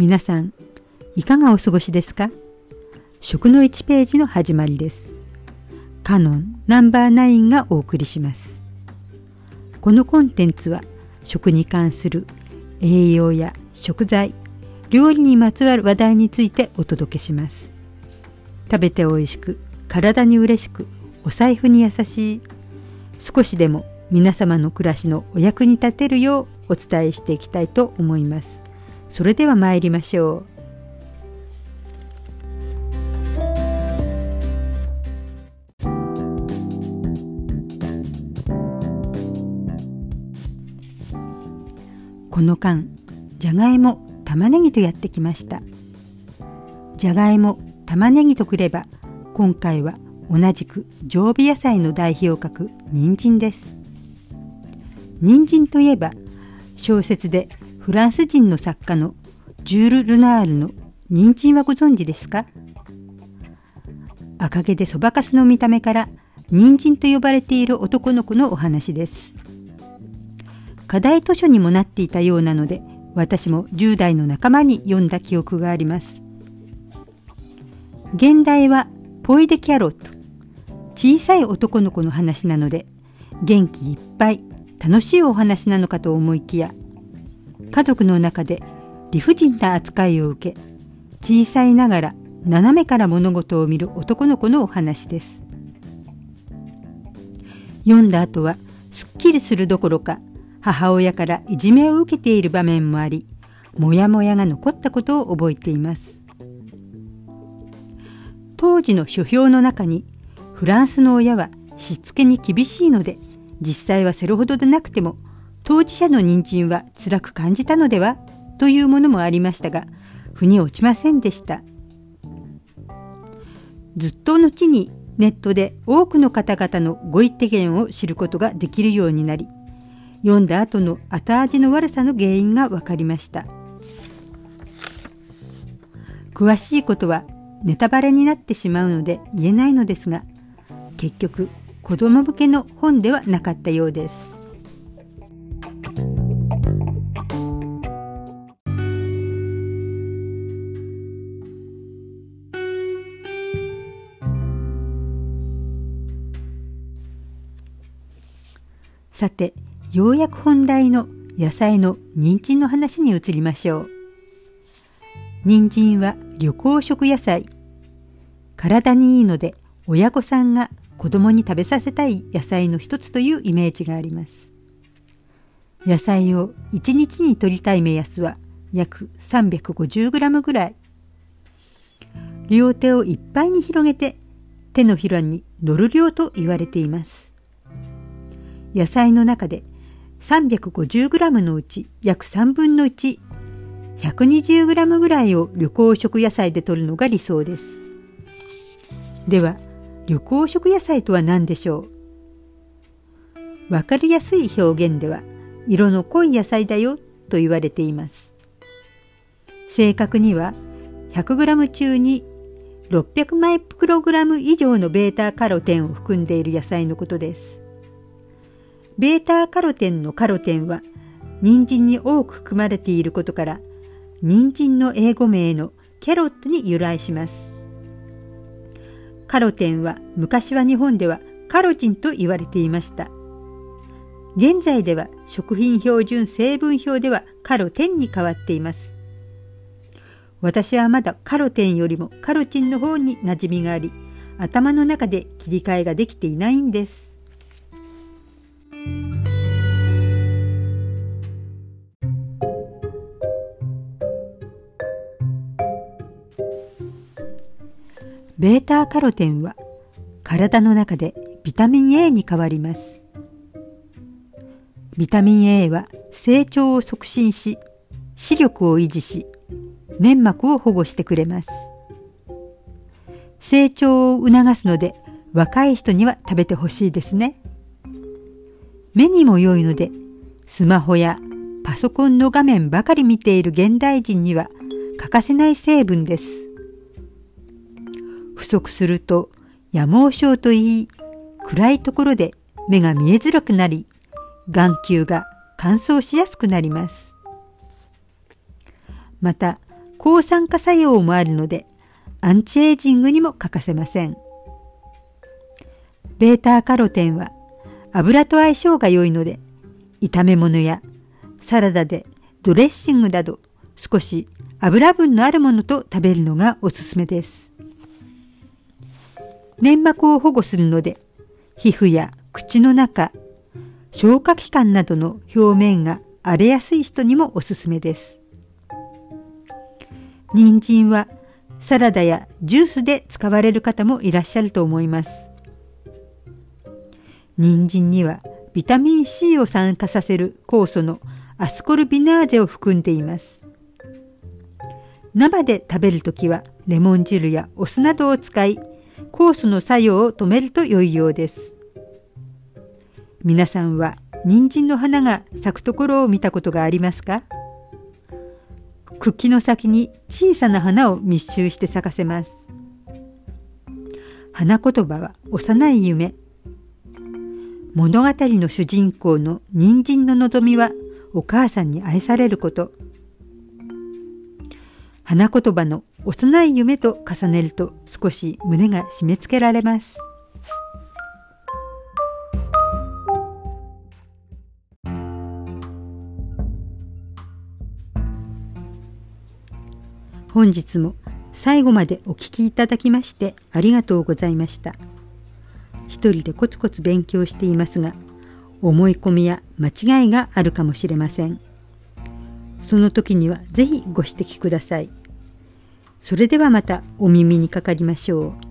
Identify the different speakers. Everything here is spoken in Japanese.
Speaker 1: 皆さん、いかがお過ごしですか？食の1ページの始まりです。カノンナンバー9がお送りします。このコンテンツは食に関する栄養や食材、料理にまつわる話題についてお届けします。食べて美味しく、体に嬉しく、お財布に優しい、少しでも皆様の暮らしのお役に立てるようお伝えしていきたいと思います。それでは参りましょう。この間、じゃがいも、玉ねぎとやってきました。じゃがいも、玉ねぎとくれば、今回は同じく常備野菜の代表格、人参です。人参といえば、小説でフランス人の作家のジュール・ルナールの人参はご存知ですか？赤毛でそばかすの見た目から人参と呼ばれている男の子のお話です。課題図書にもなっていたようなので私も10代の仲間に読んだ記憶があります。現代はポイデキャロット小さい男の子の話なので元気いっぱい楽しいお話なのかと思いきや家族の中で理不尽な扱いを受け小さいながら斜めから物事を見る男の子のお話です。読んだ後はすっきりするどころか母親からいじめを受けている場面もありモヤモヤが残ったことを覚えています。当時の書評の中にフランスの親はしつけに厳しいので実際はそれほどでなくても当事者の人参は辛く感じたのではというものもありましたが腑に落ちませんでした。ずっと後にネットで多くの方々のご意見を知ることができるようになり読んだ後の後味の悪さの原因が分かりました。詳しいことはネタバレになってしまうので言えないのですが結局子供向けの本ではなかったようです。さて、ようやく本題の野菜の人参の話に移りましょう。人参は旅行食野菜。体にいいので親御さんが子供に食べさせたい野菜の一つというイメージがあります。野菜を1日に摂りたい目安は約 350g ぐらい。両手をいっぱいに広げて手のひらに乗る量と言われています。野菜の中で 350g のうち約3分の1、120g ぐらいを緑黄色野菜で摂るのが理想です。では、緑黄色野菜とは何でしょう？わかりやすい表現では、色の濃い野菜だよと言われています。正確には、100g 中に600マイクログラム以上のベータカロテンを含んでいる野菜のことです。ベータカロテンのカロテンは人参に多く含まれていることから人参の英語名のキャロットに由来します。カロテンは昔は日本ではカロチンと言われていました。現在では食品標準成分表ではカロテンに変わっています。私はまだカロテンよりもカロチンの方に馴染みがあり、頭の中で切り替えができていないんです。ベータカロテンは体の中でビタミン A に変わります。ビタミン A は成長を促進し、視力を維持し、粘膜を保護してくれます。成長を促すので若い人には食べてほしいですね。目にも良いので、スマホやパソコンの画面ばかり見ている現代人には欠かせない成分です。不足すると夜盲症といい、暗いところで目が見えづらくなり、眼球が乾燥しやすくなります。また、抗酸化作用もあるので、アンチエイジングにも欠かせません。ベータカロテンは油と相性が良いので、炒め物やサラダでドレッシングなど少し油分のあるものと食べるのがおすすめです。粘膜を保護するので、皮膚や口の中、消化器官などの表面が荒れやすい人にもおすすめです。人参はサラダやジュースで使われる方もいらっしゃると思います。人参にはビタミン C を酸化させる酵素のアスコルビナーゼを含んでいます。生で食べるときはレモン汁やお酢などを使い、酵素の作用を止めると良いようです。皆さんは人参の花が咲くところを見たことがありますか？茎の先に小さな花を密集して咲かせます。花言葉は幼い夢。物語の主人公の人参の望みはお母さんに愛されること。花言葉の幼い夢と重ねると少し胸が締め付けられます。本日も最後までお聞きいただきましてありがとうございました。一人でコツコツ勉強していますが、思い込みや間違いがあるかもしれません。その時には是非ご指摘ください。それではまたお耳にかかりましょう。